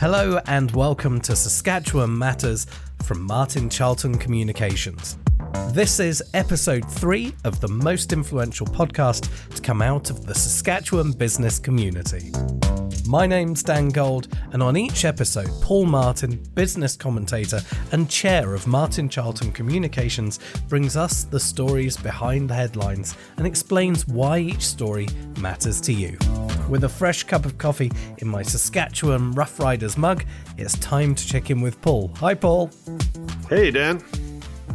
Hello and welcome to Saskatchewan Matters from Martin Charlton Communications. This is episode three of the most influential podcast to come out of the Saskatchewan business community. My name's Dan Gold, and on each episode, Paul Martin, business commentator and chair of Martin Charlton Communications, brings us the stories behind the headlines and explains why each story matters to you. With a fresh cup of coffee in my Saskatchewan Roughriders mug, it's time to check in with Paul. Hi, Paul. Hey, Dan.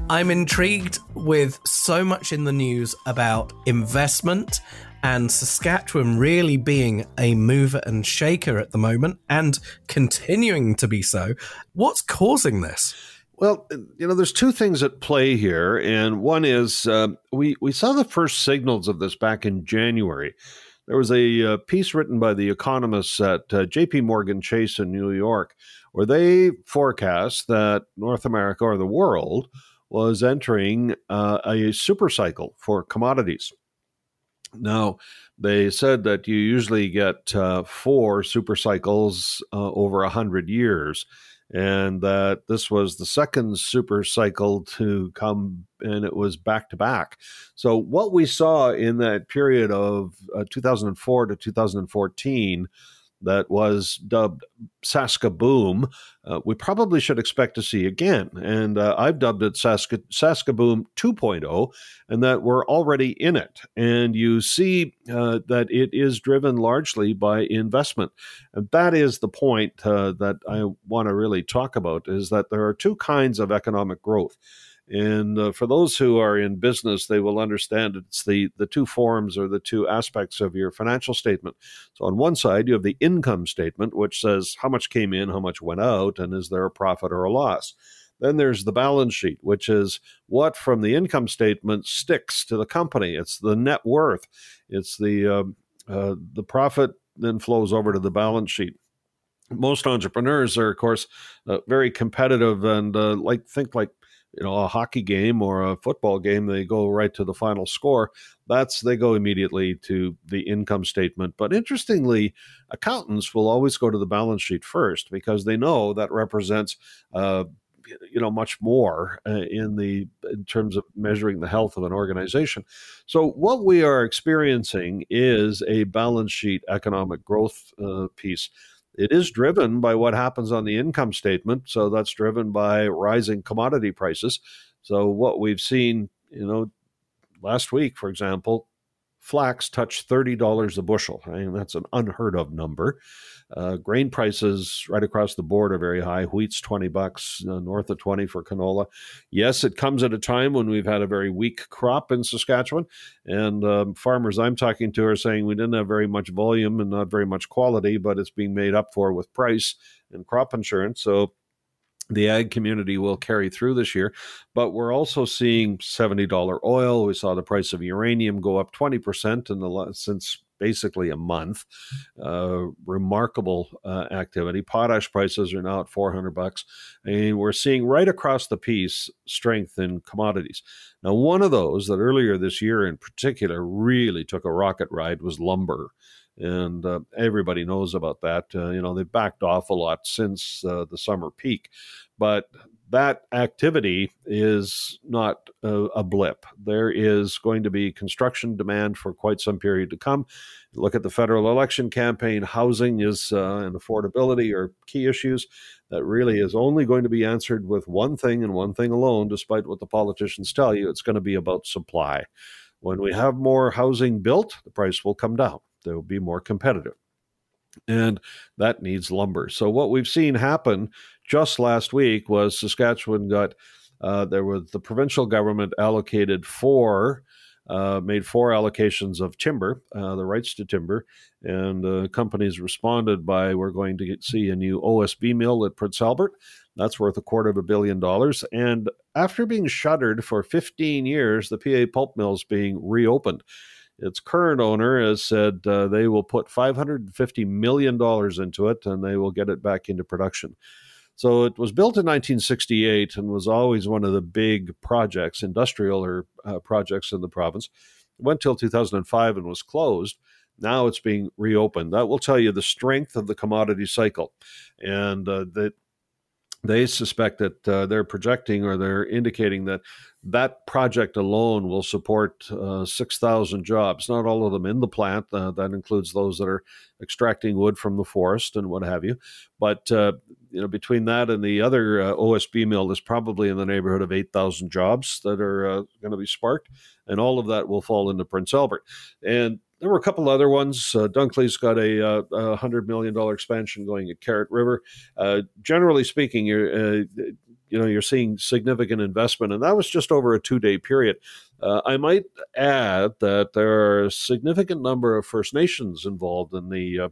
I'm intrigued with so much in the news about investment and Saskatchewan really being a mover and shaker at the moment and continuing to be so. What's causing this? Well, you know, there's two things at play here, and one is uh, we we saw the first signals of this back in January. There was a uh, piece written by the economists at uh, J.P. Morgan Chase in New York, where they forecast that North America or the world was entering uh, a super cycle for commodities. Now, they said that you usually get uh, four super cycles uh, over a hundred years, and that this was the second super cycle to come, and it was back to back. So, what we saw in that period of uh, 2004 to 2014 that was dubbed Saskaboom, uh, we probably should expect to see again. And uh, I've dubbed it Saska, Saskaboom 2.0, and that we're already in it. And you see uh, that it is driven largely by investment. And that is the point uh, that I want to really talk about is that there are two kinds of economic growth. And uh, for those who are in business, they will understand it's the, the two forms or the two aspects of your financial statement. So, on one side, you have the income statement, which says how much came in, how much went out, and is there a profit or a loss. Then there's the balance sheet, which is what from the income statement sticks to the company. It's the net worth. It's the uh, uh, the profit then flows over to the balance sheet most entrepreneurs are of course uh, very competitive and uh, like think like you know a hockey game or a football game they go right to the final score. That's they go immediately to the income statement. But interestingly accountants will always go to the balance sheet first because they know that represents uh, you know much more uh, in the in terms of measuring the health of an organization. So what we are experiencing is a balance sheet economic growth uh, piece it is driven by what happens on the income statement. So that's driven by rising commodity prices. So what we've seen, you know, last week, for example, flax touched $30 a bushel. I mean, that's an unheard of number. Uh, grain prices right across the board are very high. Wheat's 20 bucks, uh, north of 20 for canola. Yes, it comes at a time when we've had a very weak crop in Saskatchewan. And um, farmers I'm talking to are saying we didn't have very much volume and not very much quality, but it's being made up for with price and crop insurance. So the ag community will carry through this year. But we're also seeing $70 oil. We saw the price of uranium go up 20% in the since basically a month. Uh, remarkable uh, activity. Potash prices are now at 400 bucks. And we're seeing right across the piece strength in commodities. Now, one of those that earlier this year in particular really took a rocket ride was lumber and uh, everybody knows about that. Uh, you know, they've backed off a lot since uh, the summer peak, but that activity is not a, a, blip. There is going to be construction demand for quite some period to come. Look at the federal election campaign. Housing is uh, and affordability are key issues that really is only going to be answered with one thing and one thing alone, despite what the politicians tell you. It's going to be about supply. When we have more housing built, the price will come down they will be more competitive. And that needs lumber. So, what we've seen happen just last week was Saskatchewan got, uh, there was the provincial government allocated four, uh, made four allocations of timber, uh, the rights to timber, and uh, companies responded by we're going to get, see a new OSB mill at Prince Albert. That's worth a quarter of a billion dollars. And after being shuttered for 15 years, the PA pulp mill is being reopened. Its current owner has said uh, they will put $550 million into it and they will get it back into production. So it was built in 1968 and was always one of the big projects, industrial or uh, projects in the province. It went till 2005 and was closed. Now it's being reopened. That will tell you the strength of the commodity cycle, and uh, that they suspect that uh, they're projecting or they're indicating that that project alone will support uh, 6,000 jobs. Not all of them in the plant. Uh, that includes those that are extracting wood from the forest and what have you. But uh, you know, between that and the other uh, OSB mill, there's probably in the neighborhood of 8,000 jobs that are uh, going to be sparked, and all of that will fall into Prince Albert. And there were a couple other ones. Uh, Dunkley's got a, uh, a hundred million dollar expansion going at Carrot River. Uh, generally speaking, you're uh, you know you're seeing significant investment, and that was just over a two day period. Uh, I might add that there are a significant number of First Nations involved in the uh,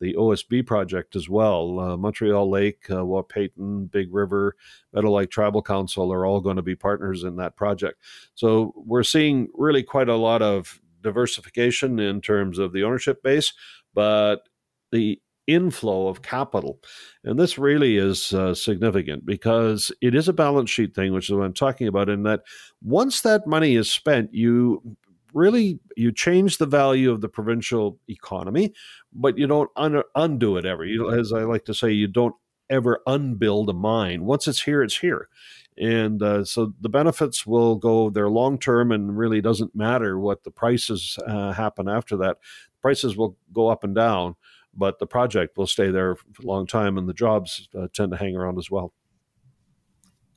the OSB project as well. Uh, Montreal Lake, uh, Big River, Meadow Lake Tribal Council are all going to be partners in that project. So we're seeing really quite a lot of diversification in terms of the ownership base, but the inflow of capital. And this really is uh, significant because it is a balance sheet thing, which is what I'm talking about. In that once that money is spent, you really you change the value of the provincial economy, but you don't un- undo it ever. You, as I like to say, you don't ever unbuild a mine. Once it's here, it's here. And uh, so the benefits will go there long term, and really doesn't matter what the prices uh, happen after that. Prices will go up and down, but the project will stay there for a long time, and the jobs uh, tend to hang around as well.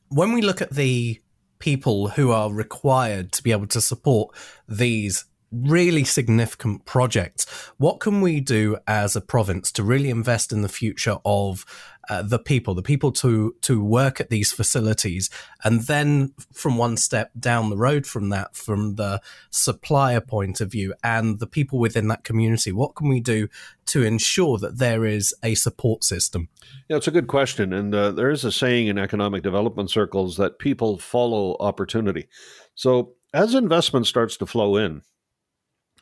When we look at the people who are required to be able to support these really significant projects. What can we do as a province to really invest in the future of uh, the people, the people to to work at these facilities, and then from one step down the road from that, from the supplier point of view and the people within that community, what can we do to ensure that there is a support system? Yeah, it's a good question, and uh, there is a saying in economic development circles that people follow opportunity. So as investment starts to flow in,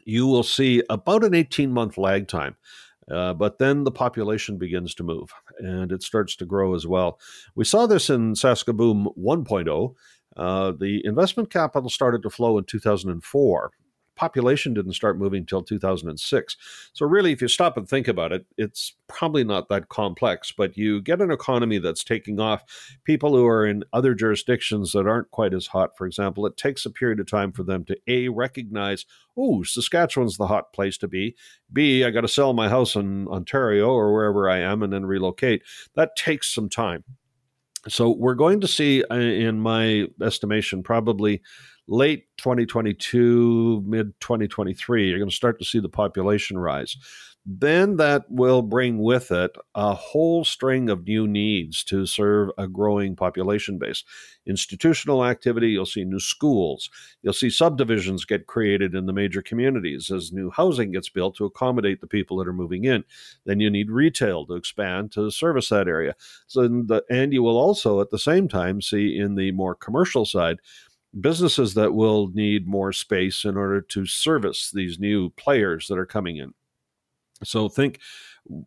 you will see about an 18 month lag time. Uh, but then the population begins to move and it starts to grow as well. We saw this in Saskaboom 1.0. Uh, the investment capital started to flow in 2004 population didn't start moving until 2006. So, really, if you stop and think about it, it's probably not that complex, but you get an economy that's taking off. People who are in other jurisdictions that aren't quite as hot, for example, it takes a period of time for them to A, recognize, oh, Saskatchewan's the hot place to be. B, I got to sell my house in Ontario or wherever I am and then relocate. That takes some time. So, we're going to see, uh, in my estimation, probably late 2022, mid 2023, you're going to start to see the population rise. Then that will bring with it a whole string of new needs to serve a growing population base. Institutional activity, you'll see new schools, you'll see subdivisions get created in the major communities as new housing gets built to accommodate the people that are moving in. Then you need retail to expand to service that area. So, the, and you will also at the same time see in the more commercial side businesses that will need more space in order to service these new players that are coming in. So think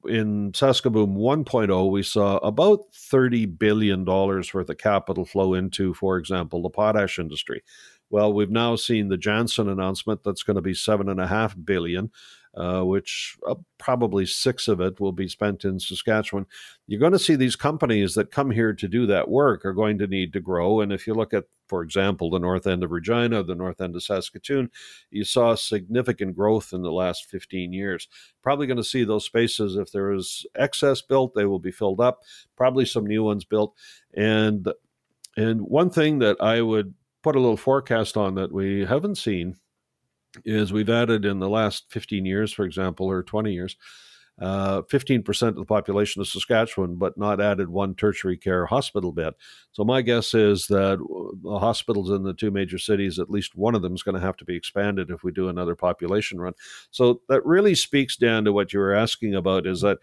in Saskaboom 1.0, we saw about $30 billion worth of capital flow into, for example, the potash industry. Well, we've now seen the Jansen announcement that's going to be seven and a half billion uh, which uh, probably six of it will be spent in Saskatchewan. You're going to see these companies that come here to do that work are going to need to grow. And if you look at, for example, the north end of Regina, the north end of Saskatoon, you saw significant growth in the last 15 years. Probably going to see those spaces, if there is excess built, they will be filled up, probably some new ones built. And and one thing that I would put a little forecast on that we haven't seen is we've added in the last 15 years, for example, or 20 years, uh, 15% of the population of Saskatchewan, but not added one tertiary care hospital bed. So my guess is that the hospitals in the two major cities, at least one of them is going to have to be expanded if we do another population run. So that really speaks down to what you were asking about is that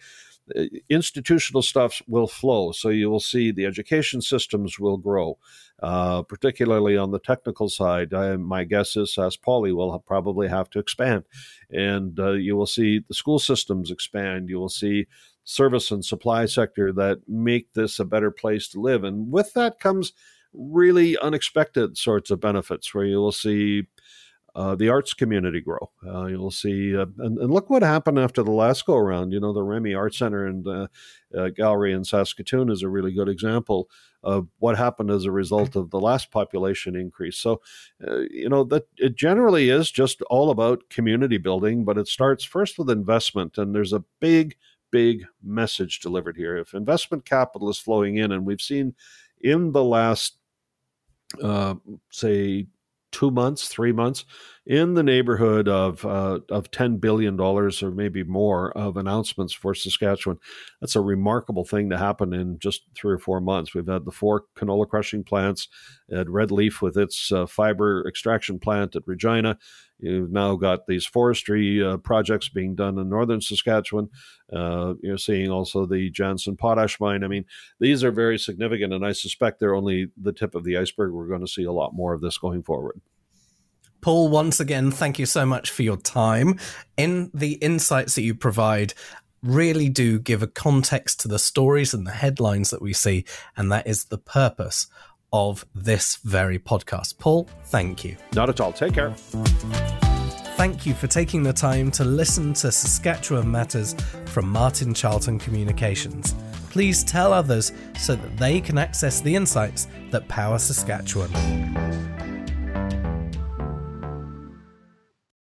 institutional stuff will flow. So you will see the education systems will grow, uh, particularly on the technical side. I, my guess is SaskPoly will probably have to expand, and uh, you will see the school systems expand. You will see service and supply sector that make this a better place to live, and with that comes really unexpected sorts of benefits, where you will see uh, the arts community grow. Uh, you'll see, uh, and, and, look what happened after the last go around. You know, the Remai Art Center and uh, Gallery in Saskatoon is a really good example of what happened as a result of the last population increase. So, uh, you know, that it generally is just all about community building, but it starts first with investment, and there's a big, big message delivered here. If investment capital is flowing in, and we've seen in the last uh, say two months, three months, in the neighborhood of uh, of ten billion dollars or maybe more of announcements for Saskatchewan. That's a remarkable thing to happen in just three or four months. We've had the four canola crushing plants at Red Leaf with its uh, fiber extraction plant at Regina. You've now got these forestry uh, projects being done in northern Saskatchewan. Uh, you're seeing also the Jansen potash mine. I mean, these are very significant, and I suspect they're only the tip of the iceberg. We're going to see a lot more of this going forward. Paul, once again, thank you so much for your time. In the insights that you provide, really do give a context to the stories and the headlines that we see, and that is the purpose of this very podcast. Paul, thank you. Not at all. Take care. Thank you for taking the time to listen to Saskatchewan Matters from Martin Charlton Communications. Please tell others so that they can access the insights that power Saskatchewan.